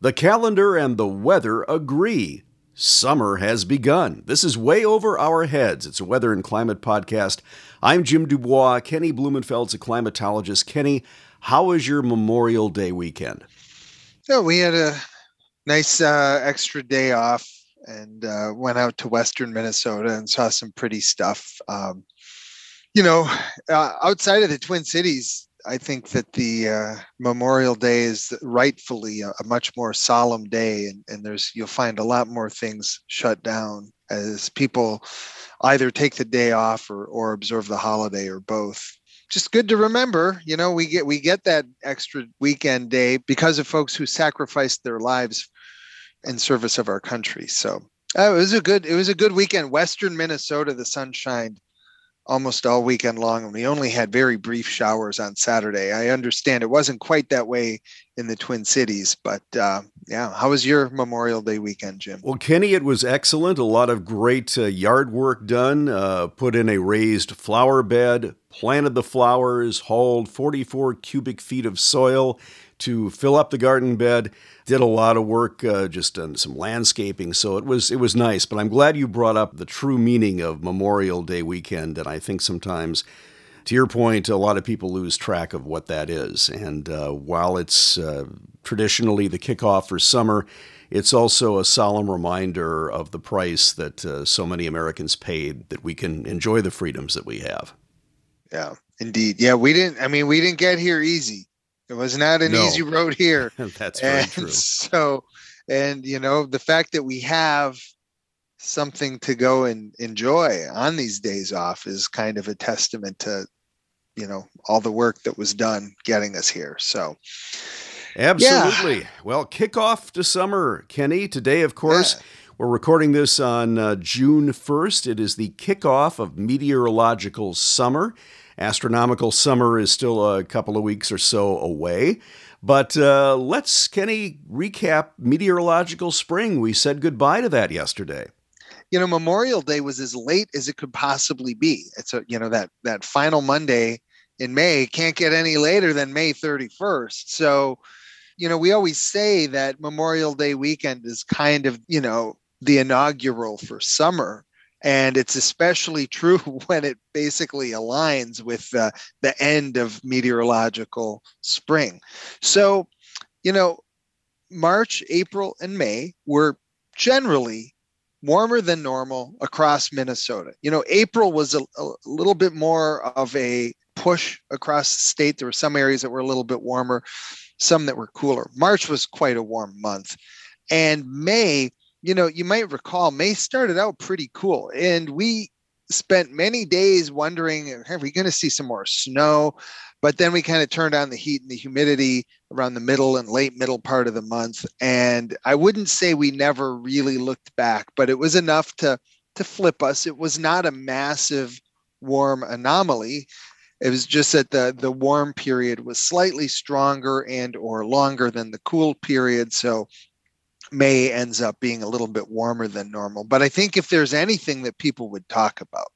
The calendar and the weather agree. Summer has begun. This is way over our heads. It's a weather and climate podcast. I'm Jim du Bois. Kenny Blumenfeld's a climatologist. Kenny, how was your Memorial Day weekend? Yeah, we had a nice uh, extra day off and uh, went out to Western Minnesota and saw some pretty stuff. Um, you know, uh, outside of the Twin Cities, I think that the uh, Memorial Day is rightfully a, a, much more solemn day, and, and there's you'll find a lot more things shut down as people either take the day off or, or observe the holiday or both. Just good to remember, you know, we get we get that extra weekend day because of folks who sacrificed their lives in service of our country. So uh, it was a good it was a good weekend. Western Minnesota, the sun shined almost all weekend long, and we only had very brief showers on Saturday. I understand it wasn't quite that way in the Twin Cities, but uh, yeah, how was your Memorial Day weekend, Jim? Well, Kenny, it was excellent. A lot of great uh, yard work done. Uh, put in a raised flower bed, planted the flowers, hauled 44 cubic feet of soil to fill up the garden bed. Did a lot of work, uh, just on some landscaping, so it was it was nice. But I'm glad you brought up the true meaning of Memorial Day weekend, and I think sometimes. To your point, a lot of people lose track of what that is. And uh, while it's uh, traditionally the kickoff for summer, it's also a solemn reminder of the price that uh, so many Americans paid that we can enjoy the freedoms that we have. Yeah, indeed. Yeah, we didn't, I mean, we didn't get here easy. It was not an no. easy road here. That's very and true. So, and you know, the fact that we have something to go and enjoy on these days off is kind of a testament to, you know, all the work that was done getting us here. So, absolutely. Yeah. Well, kickoff to summer, Kenny. Today, of course. Yeah. We're recording this on uh, June 1st. It is the kickoff of meteorological summer. Astronomical summer is still a couple of weeks or so away. But uh, let's, Kenny, recap meteorological spring. We said goodbye to that yesterday. You know, Memorial Day was as late as it could possibly be. It's a, you know, that that final Monday in May can't get any later than May 31st. So, you know, we always say that Memorial Day weekend is kind of, you know, the inaugural for summer and it's especially true when it basically aligns with uh, the end of meteorological spring. So, you know, March, April, and May were generally warmer than normal across Minnesota. You know, April was a, a little bit more of a push across the state. There were some areas that were a little bit warmer, some that were cooler. March was quite a warm month. And May you know, you might recall May started out pretty cool, and we spent many days wondering, are we going to see some more snow? But then we kind of turned on the heat and the humidity around the middle and late middle part of the month, and I wouldn't say we never really looked back, but it was enough to to flip us. It was not a massive warm anomaly. It was just that the the warm period was slightly stronger and or longer than the cool period, so May ends up being a little bit warmer than normal. But I think if there's anything that people would talk about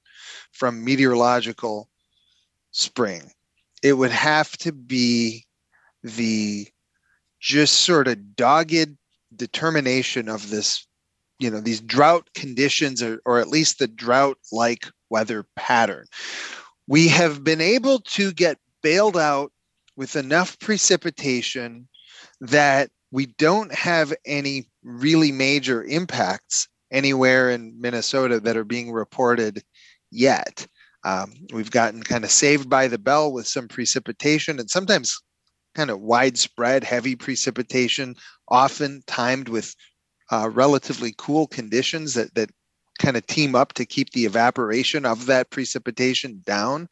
from meteorological spring, it would have to be the just sort of dogged determination of this, you know, these drought conditions or, or at least the drought like weather pattern. We have been able to get bailed out with enough precipitation that we don't have any really major impacts anywhere in Minnesota that are being reported yet. Um, we've gotten kind of saved by the bell with some precipitation and sometimes kind of widespread heavy precipitation, often timed with uh, relatively cool conditions that, that kind of team up to keep the evaporation of that precipitation down.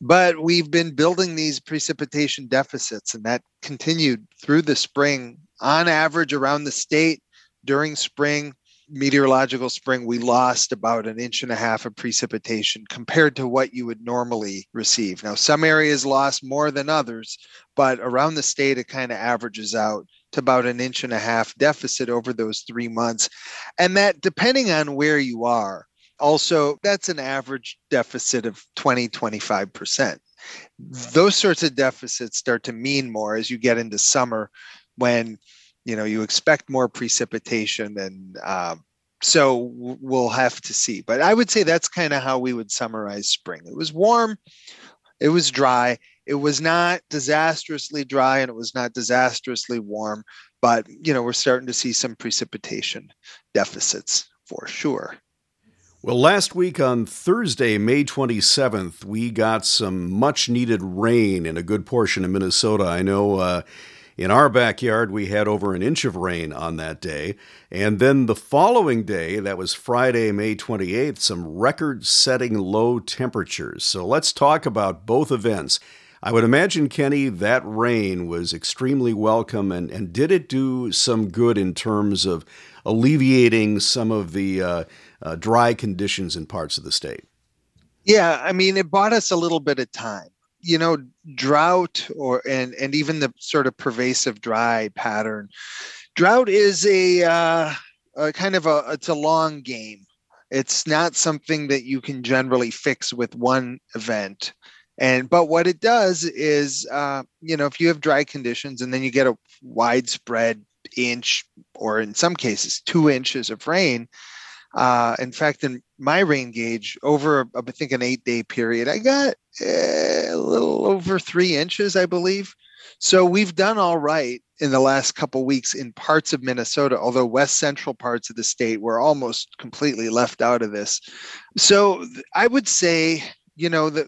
But we've been building these precipitation deficits, and that continued through the spring. On average, around the state during spring, meteorological spring, we lost about an inch and a half of precipitation compared to what you would normally receive. Now, some areas lost more than others, but around the state, it kind of averages out to about an inch and a half deficit over those three months. And that, depending on where you are, also that's an average deficit of 20 25% those sorts of deficits start to mean more as you get into summer when you know you expect more precipitation and um, so we'll have to see. But i would say that's kind of how we would summarize spring. It was warm it was dry it was not disastrously dry and it was not disastrously warm but you know we're starting to see some precipitation deficits for sure well, last week on Thursday, May 27th, we got some much needed rain in a good portion of Minnesota. I know uh, in our backyard, we had over an inch of rain on that day. And then the following day, that was Friday, May 28th, some record setting low temperatures. So let's talk about both events. I would imagine, Kenny, that rain was extremely welcome. And, and did it do some good in terms of alleviating some of the uh, uh, dry conditions in parts of the state? Yeah, I mean, it bought us a little bit of time. You know drought or and and even the sort of pervasive dry pattern. Drought is a, uh, a kind of a it's a long game. It's not something that you can generally fix with one event. And but what it does is uh, you know if you have dry conditions and then you get a widespread inch or in some cases two inches of rain uh, in fact, in my rain gauge, over I think an eight day period, I got eh, a little over three inches, I believe. So we've done all right in the last couple weeks in parts of Minnesota, although west central parts of the state were almost completely left out of this. So I would say, you know, that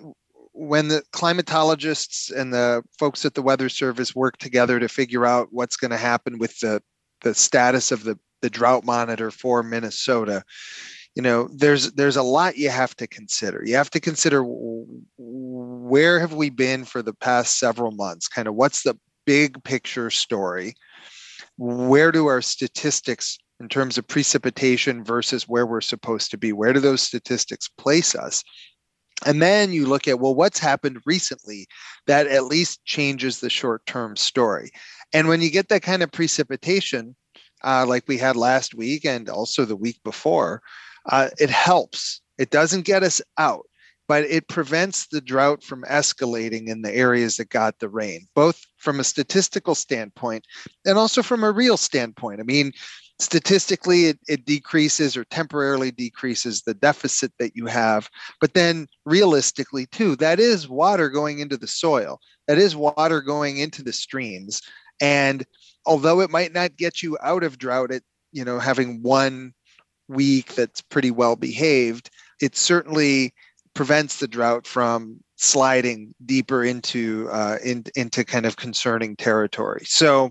when the climatologists and the folks at the Weather Service work together to figure out what's going to happen with the the status of the the drought monitor for Minnesota, you know, there's there's a lot you have to consider. You have to consider where have we been for the past several months? Kind of what's the big picture story? Where do our statistics in terms of precipitation versus where we're supposed to be? Where do those statistics place us? And then you look at, well, what's happened recently that at least changes the short term story. And when you get that kind of precipitation, uh, like we had last week and also the week before, uh, it helps. It doesn't get us out, but it prevents the drought from escalating in the areas that got the rain, both from a statistical standpoint and also from a real standpoint. I mean, statistically it, it decreases or temporarily decreases the deficit that you have but then realistically too that is water going into the soil that is water going into the streams and although it might not get you out of drought at you know having one week that's pretty well behaved it certainly prevents the drought from sliding deeper into uh, in, into kind of concerning territory. So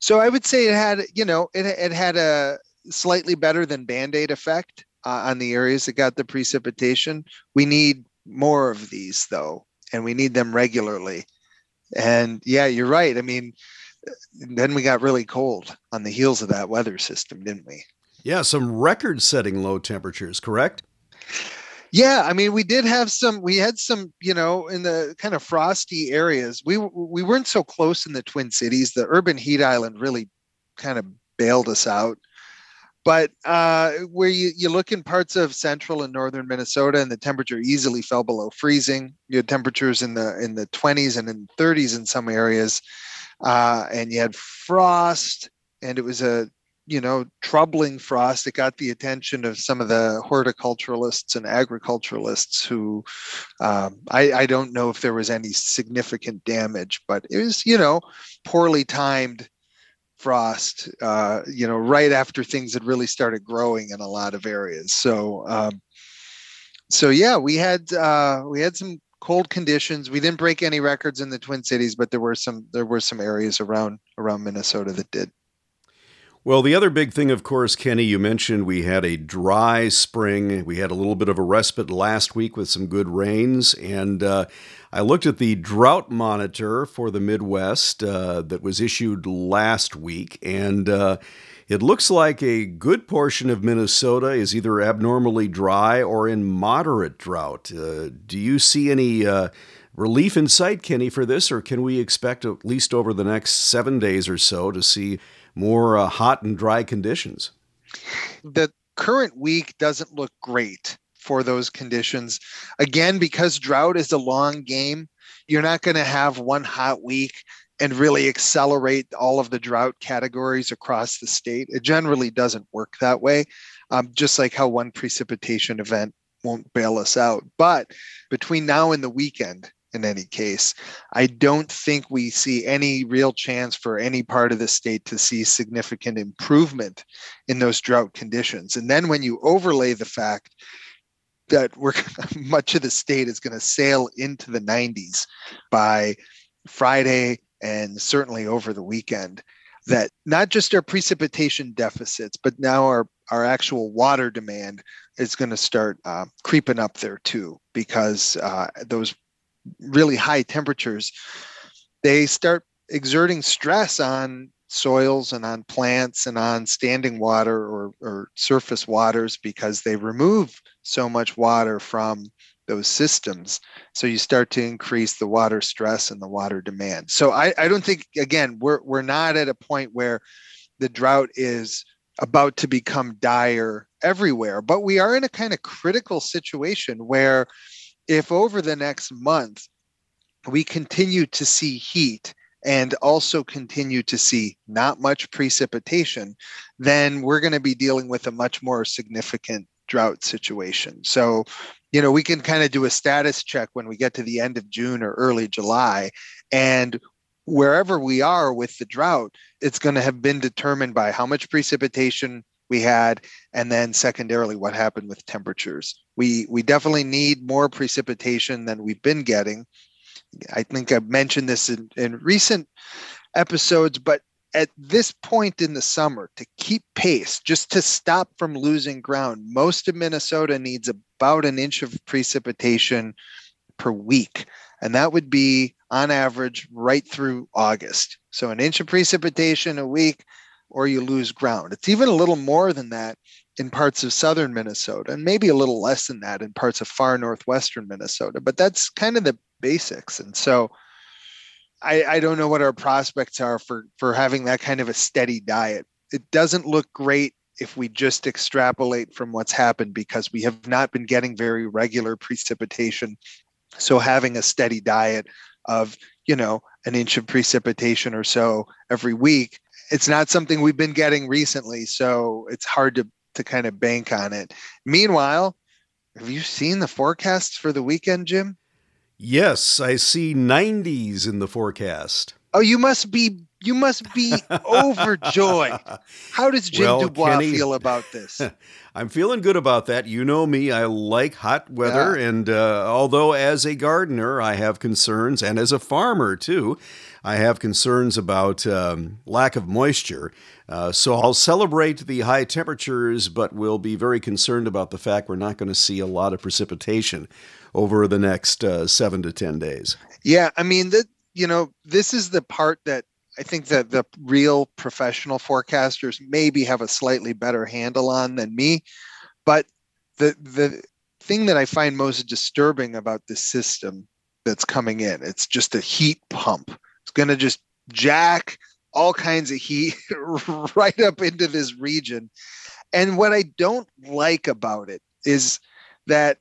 so i would say it had you know it, it had a slightly better than band-aid effect uh, on the areas that got the precipitation. We need more of these though and we need them regularly. And yeah you're right. I mean then we got really cold on the heels of that weather system, didn't we? Yeah, some record setting low temperatures, correct? Yeah, I mean, we did have some. We had some, you know, in the kind of frosty areas. We we weren't so close in the Twin Cities. The urban heat island really kind of bailed us out. But uh, where you, you look in parts of central and northern Minnesota, and the temperature easily fell below freezing. You had temperatures in the in the 20s and in 30s in some areas uh, and you had frost, and it was a you know troubling frost. It got the attention of some of the horticulturalists and agriculturalists who um, I, I don't know if there was any significant damage, but it was you know poorly timed frost uh, you know right after things had really started growing in a lot of areas so um, so yeah we had uh, we had some cold conditions. We didn't break any records in the Twin Cities, but there were some there were some areas around around Minnesota that did. Well, the other big thing, of course, Kenny, you mentioned we had a dry spring. We had a little bit of a respite last week with some good rains. And uh, I looked at the drought monitor for the Midwest uh, that was issued last week. And uh, it looks like a good portion of Minnesota is either abnormally dry or in moderate drought. Uh, do you see any uh, relief in sight, Kenny, for this, or can we expect at least over the next seven days or so to see more uh, hot and dry conditions? The current week doesn't look great for those conditions. Again, because drought is a long game, you're not going to have one hot week and really accelerate all of the drought categories across the state. It generally doesn't work that way, um, just like how one precipitation event won't bail us out. But between now and the weekend, in any case, I don't think we see any real chance for any part of the state to see significant improvement in those drought conditions. And then when you overlay the fact that we're much of the state is going to sail into the 90s by Friday and certainly over the weekend that not just our precipitation deficits but now our our actual water demand is going to start uh, creeping up there too because uh, those really high temperatures they start exerting stress on soils and on plants and on standing water or, or surface waters because they remove so much water from those systems. So you start to increase the water stress and the water demand. So I, I don't think again we're we're not at a point where the drought is about to become dire everywhere, but we are in a kind of critical situation where if over the next month we continue to see heat and also continue to see not much precipitation, then we're going to be dealing with a much more significant drought situation. So, you know, we can kind of do a status check when we get to the end of June or early July. And wherever we are with the drought, it's going to have been determined by how much precipitation we had and then secondarily what happened with temperatures. We we definitely need more precipitation than we've been getting I think I've mentioned this in, in recent episodes, but at this point in the summer, to keep pace, just to stop from losing ground, most of Minnesota needs about an inch of precipitation per week. And that would be on average right through August. So an inch of precipitation a week, or you lose ground. It's even a little more than that in parts of southern Minnesota, and maybe a little less than that in parts of far northwestern Minnesota. But that's kind of the basics. And so I, I don't know what our prospects are for for having that kind of a steady diet. It doesn't look great if we just extrapolate from what's happened because we have not been getting very regular precipitation. So having a steady diet of, you know, an inch of precipitation or so every week, it's not something we've been getting recently. So it's hard to to kind of bank on it. Meanwhile, have you seen the forecasts for the weekend, Jim? Yes, I see 90s in the forecast. Oh, you must be you must be overjoyed. How does Jim well, du Bois Kenny, feel about this? I'm feeling good about that. You know me, I like hot weather. Yeah. And uh, although as a gardener, I have concerns, and as a farmer too, I have concerns about um, lack of moisture. Uh, so I'll celebrate the high temperatures, but we'll be very concerned about the fact we're not going to see a lot of precipitation over the next uh, seven to 10 days. Yeah. I mean, that, you know, this is the part that I think that the real professional forecasters maybe have a slightly better handle on than me. But the, the thing that I find most disturbing about this system that's coming in, it's just a heat pump. It's going to just jack all kinds of heat right up into this region. And what I don't like about it is that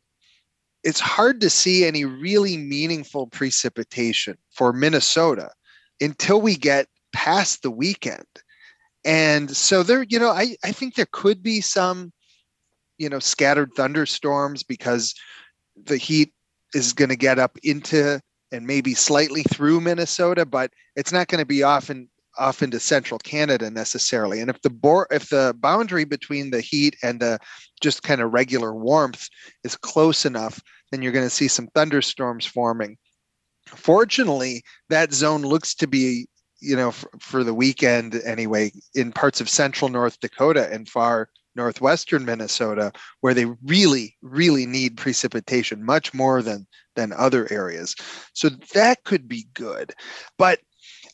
it's hard to see any really meaningful precipitation for Minnesota until we get past the weekend. And so there, you know, I, I think there could be some, you know, scattered thunderstorms because the heat is going to get up into and maybe slightly through Minnesota, but it's not going to be often off into central Canada necessarily. And if the bor- if the boundary between the heat and the just kind of regular warmth is close enough, then you're going to see some thunderstorms forming. Fortunately, that zone looks to be, you know, for, for the weekend anyway, in parts of central North Dakota and far northwestern Minnesota, where they really, really need precipitation much more than than other areas. So that could be good. But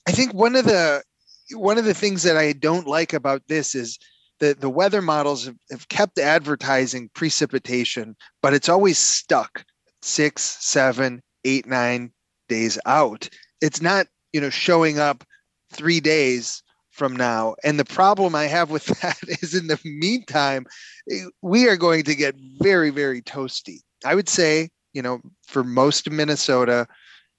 I think one of the one of the things that I don't like about this is that the weather models have, have kept advertising precipitation, but it's always stuck six, seven, eight, nine days out. It's not, you know, showing up three days from now. And the problem I have with that is in the meantime, we are going to get very, very toasty. I would say, you know, for most of Minnesota,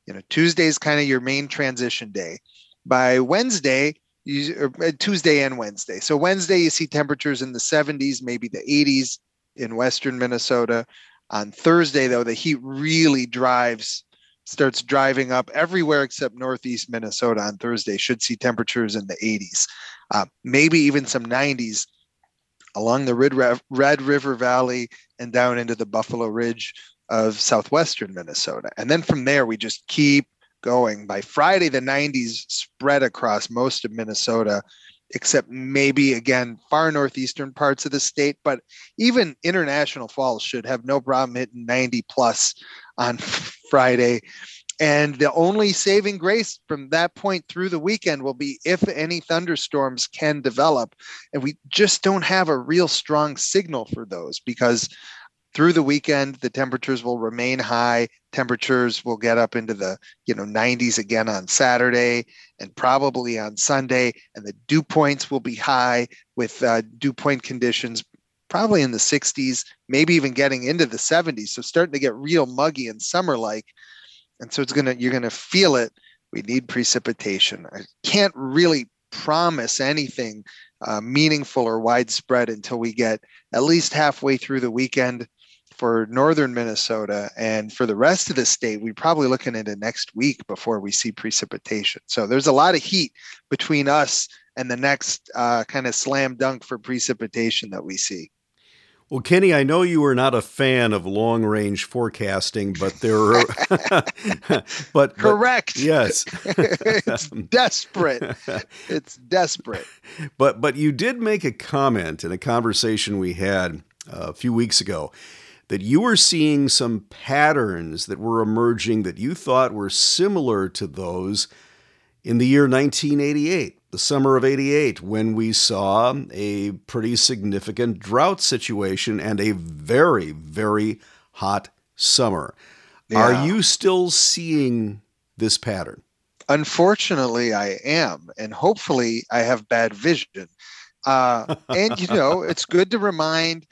you know, Tuesday is kind of your main transition day. by Wednesday, you, uh, Tuesday and Wednesday. So Wednesday, you see temperatures in the 70s, maybe the 80s in western Minnesota. On Thursday, though, the heat really drives, starts driving up everywhere except northeast Minnesota on Thursday. Should see temperatures in the 80s, uh, maybe even some 90s along the Red, Red River Valley and down into the Buffalo Ridge of southwestern Minnesota. And then from there, we just keep going. By Friday, the 90s spread across most of Minnesota, except maybe again far northeastern parts of the state. But even International Falls should have no problem hitting 90 plus on Friday. And the only saving grace from that point through the weekend will be if any thunderstorms can develop. And we just don't have a real strong signal for those because through the weekend the temperatures will remain high temperatures will get up into the you know 90s again on saturday and probably on sunday and the dew points will be high with uh, dew point conditions probably in the 60s maybe even getting into the 70s so starting to get real muggy and summer like and so it's gonna you're gonna feel it. We need precipitation. I can't really promise anything uh, meaningful or widespread until we get at least halfway through the weekend for northern Minnesota. And for the rest of the state, we're probably looking into next week before we see precipitation. So there's a lot of heat between us and the next uh, kind of slam dunk for precipitation that we see. Well, Kenny, I know you are not a fan of long range forecasting, but there are. but correct. But, yes, it's desperate. It's desperate. But but you did make a comment in a conversation we had uh, a few weeks ago that you were seeing some patterns that were emerging that you thought were similar to those in the year 1988, the summer of 88, when we saw a pretty significant drought situation and a very, very hot summer. Yeah. Are you still seeing this pattern? Unfortunately, I am. And hopefully, I have bad vision. Uh, and, you know, it's good to remind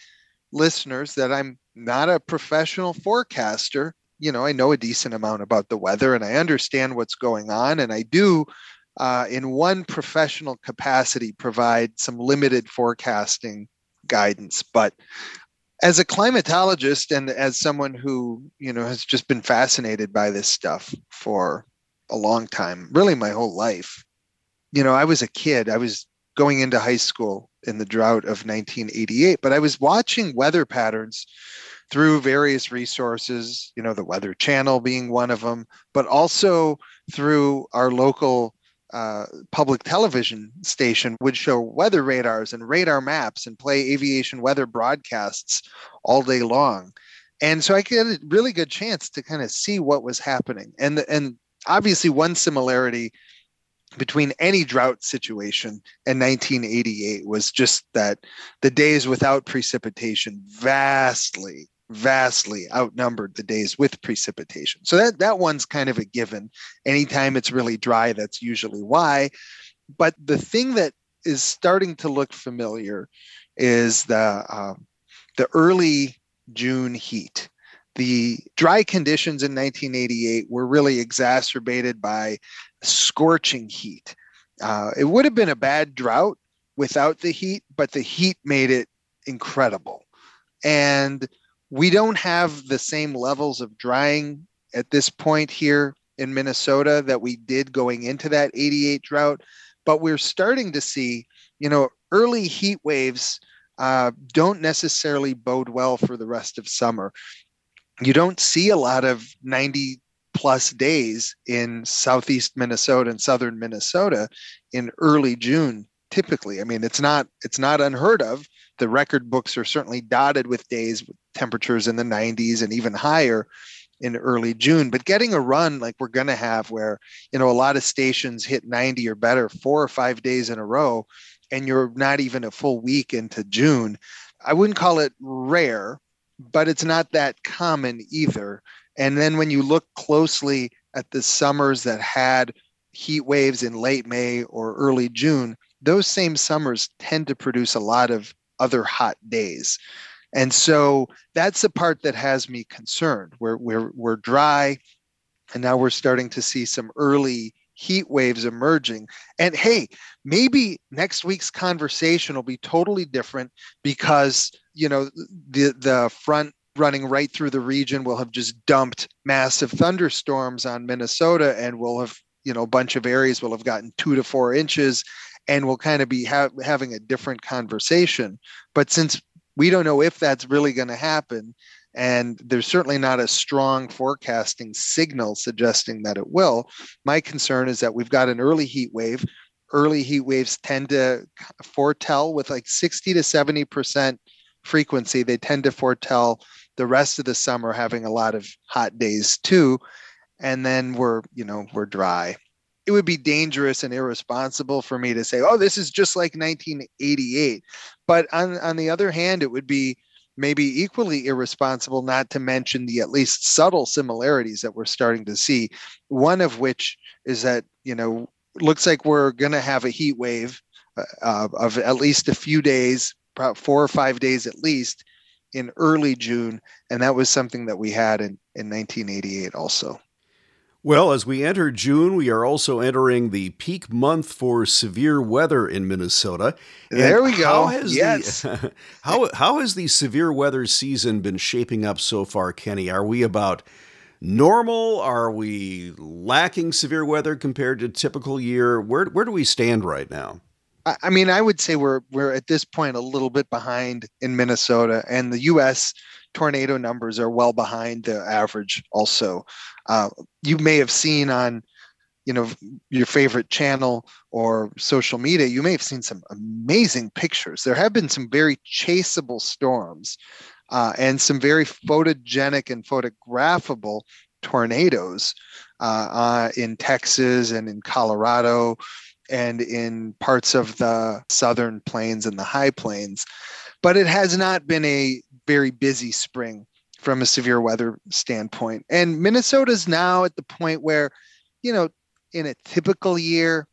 listeners that I'm not a professional forecaster. You know, I know a decent amount about the weather and I understand what's going on. And I do, uh, in one professional capacity, provide some limited forecasting guidance. But as a climatologist and as someone who, you know, has just been fascinated by this stuff for a long time, really my whole life, you know, I was a kid. I was going into high school in the drought of 1988, but I was watching weather patterns through various resources, you know, the Weather Channel being one of them, but also through our local uh, public television station would show weather radars and radar maps and play aviation weather broadcasts all day long. And so I get a really good chance to kind of see what was happening. And, and obviously, one similarity between any drought situation in 1988 was just that the days without precipitation vastly vastly outnumbered the days with precipitation so that that one's kind of a given anytime it's really dry that's usually why but the thing that is starting to look familiar is the um, the early june heat the dry conditions in 1988 were really exacerbated by scorching heat. Uh, it would have been a bad drought without the heat, but the heat made it incredible. And we don't have the same levels of drying at this point here in Minnesota that we did going into that 88 drought, but we're starting to see, you know, early heat waves uh, don't necessarily bode well for the rest of summer. You don't see a lot of 90 plus days in southeast Minnesota and southern Minnesota in early June typically. I mean, it's not it's not unheard of. The record books are certainly dotted with days with temperatures in the 90s and even higher in early June. But getting a run like we're going to have, where you know a lot of stations hit 90 or better four or five days in a row, and you're not even a full week into June, I wouldn't call it rare, but it's not that common either. And then when you look closely at the summers that had heat waves in late May or early June, those same summers tend to produce a lot of other hot days. And so that's the part that has me concerned. We're, we're, we're dry, and now we're starting to see some early heat waves emerging. And hey, maybe next week's conversation will be totally different because, you know, the the front running right through the region will have just dumped massive thunderstorms on Minnesota and will have, you know, a bunch of areas will have gotten 2 to 4 inches and we'll kind of be ha- having a different conversation. But since we don't know if that's really going to happen, and there's certainly not a strong forecasting signal suggesting that it will. My concern is that we've got an early heat wave. Early heat waves tend to foretell with like 60 to 70% frequency, they tend to foretell the rest of the summer having a lot of hot days too. And then we're, you know, we're dry. It would be dangerous and irresponsible for me to say, oh, this is just like 1988. But on, on the other hand, it would be maybe equally irresponsible not to mention the at least subtle similarities that we're starting to see. One of which is that, you know, looks like we're going to have a heat wave uh, of at least a few days, four or five days at least in early June. And that was something that we had in, in 1988 also. Well, as we enter June, we are also entering the peak month for severe weather in Minnesota. And there we go. yes. The, how, how has the severe weather season been shaping up so far, Kenny? Are we about normal? Are we lacking severe weather compared to typical year? Where, where do we stand right now? I mean, I would say we're we're at this point a little bit behind in Minnesota, and the U.S. tornado numbers are well behind the average. Also, uh, you may have seen on, you know, your favorite channel or social media, you may have seen some amazing pictures. There have been some very chaseable storms, uh, and some very photogenic and photographable tornadoes uh, uh in Texas and in Colorado and in parts of the southern plains and the high plains. But it has not been a very busy spring from a severe weather standpoint. And Minnesota's now at the point where, you know, in a typical year,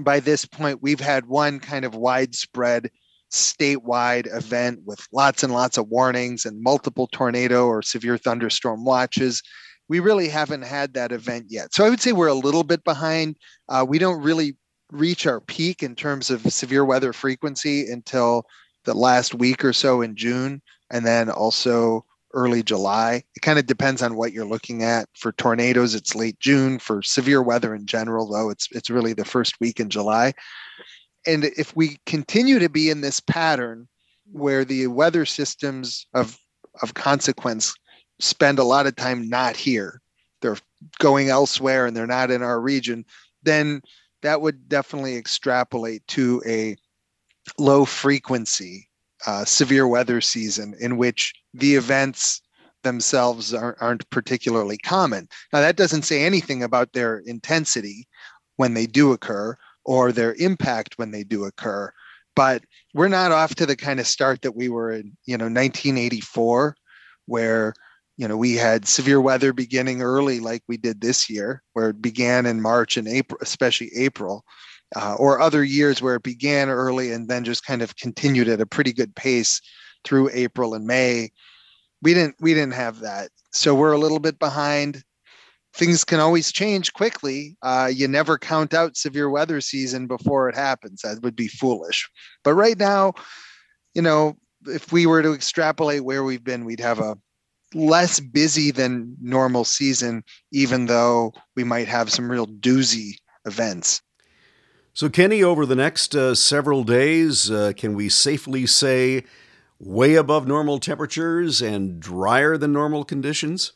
by this point, we've had one kind of widespread statewide event with lots and lots of warnings and multiple tornado or severe thunderstorm watches. We really haven't had that event yet. So I would say we're a little bit behind. Uh, we don't really reach our peak in terms of severe weather frequency until the last week or so in June, and then also early July. It kind of depends on what you're looking at. For tornadoes, it's late June. For severe weather in general, though, it's it's really the first week in July. And if we continue to be in this pattern where the weather systems of of consequence spend a lot of time not here, they're going elsewhere and they're not in our region, then that would definitely extrapolate to a low frequency uh, severe weather season in which the events themselves aren't, aren't particularly common. Now, that doesn't say anything about their intensity when they do occur or their impact when they do occur. But we're not off to the kind of start that we were in, you know, 1984, where you know, we had severe weather beginning early, like we did this year, where it began in March and April, especially April, uh, or other years where it began early and then just kind of continued at a pretty good pace through April and May. We didn't we didn't have that, so we're a little bit behind. Things can always change quickly. Uh, you never count out severe weather season before it happens. That would be foolish. But right now, you know, if we were to extrapolate where we've been, we'd have a less busy than normal season, even though we might have some real doozy events. So, Kenny, over the next uh, several days, uh, can we safely say way above normal temperatures and drier than normal conditions?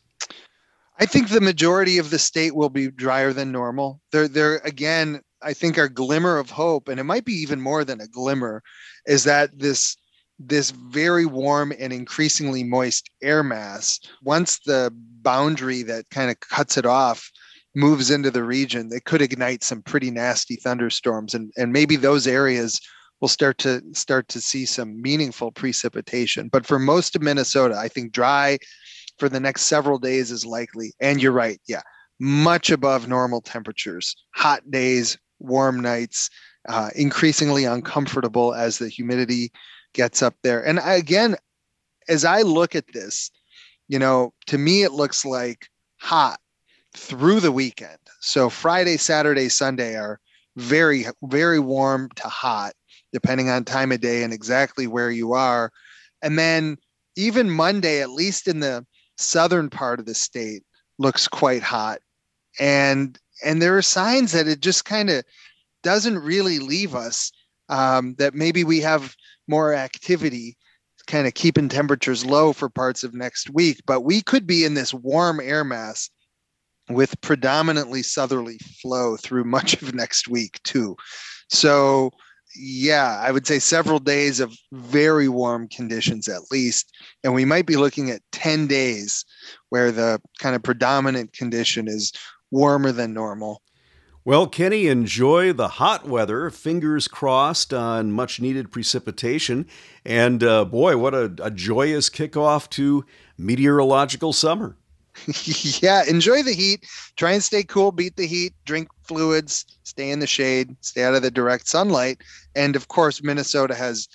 I think the majority of the state will be drier than normal. There, there again, I think our glimmer of hope, and it might be even more than a glimmer, is that this this very warm and increasingly moist air mass, once the boundary that kind of cuts it off moves into the region, it could ignite some pretty nasty thunderstorms. And, and maybe those areas will start to start to see some meaningful precipitation. But for most of Minnesota, I think dry for the next several days is likely. And you're right, yeah, much above normal temperatures, hot days, warm nights, uh, increasingly uncomfortable as the humidity gets up there. And I, again, as I look at this, you know, to me, it looks like hot through the weekend. So Friday, Saturday, Sunday are very, very warm to hot, depending on time of day and exactly where you are. And then even Monday, at least in the southern part of the state, looks quite hot. And and there are signs that it just kind of doesn't really leave us. Um, that maybe we have more activity kind of keeping temperatures low for parts of next week. But we could be in this warm air mass with predominantly southerly flow through much of next week, too. So, yeah, I would say several days of very warm conditions at least. And we might be looking at 10 days where the kind of predominant condition is warmer than normal. Well, Kenny, enjoy the hot weather. Fingers crossed on much needed precipitation. And uh, boy, what a, a joyous kickoff to meteorological summer. yeah, enjoy the heat. Try and stay cool, beat the heat, drink fluids, stay in the shade, stay out of the direct sunlight. And of course, Minnesota has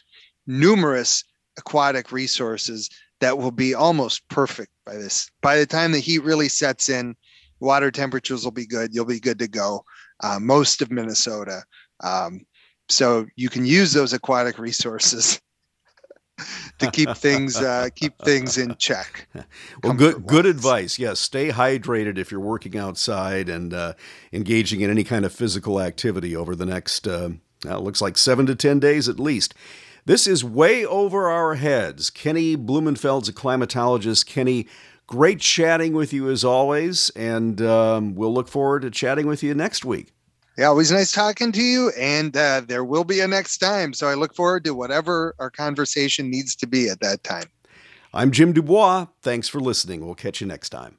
numerous aquatic resources that will be almost perfect by this. By the time the heat really sets in, water temperatures will be good. You'll be good to go. Uh, most of Minnesota. Um, so you can use those aquatic resources to keep things uh, keep things in check. well, good good advice. Yes, stay hydrated if you're working outside and uh, engaging in any kind of physical activity over the next uh, looks like seven to ten days at least. This is way over our heads. Kenny Blumenfeld's a climatologist. Kenny, great chatting with you as always, and um, we'll look forward to chatting with you next week. Yeah, always nice talking to you. And uh, there will be a next time. So I look forward to whatever our conversation needs to be at that time. I'm Jim du Bois. Thanks for listening. We'll catch you next time.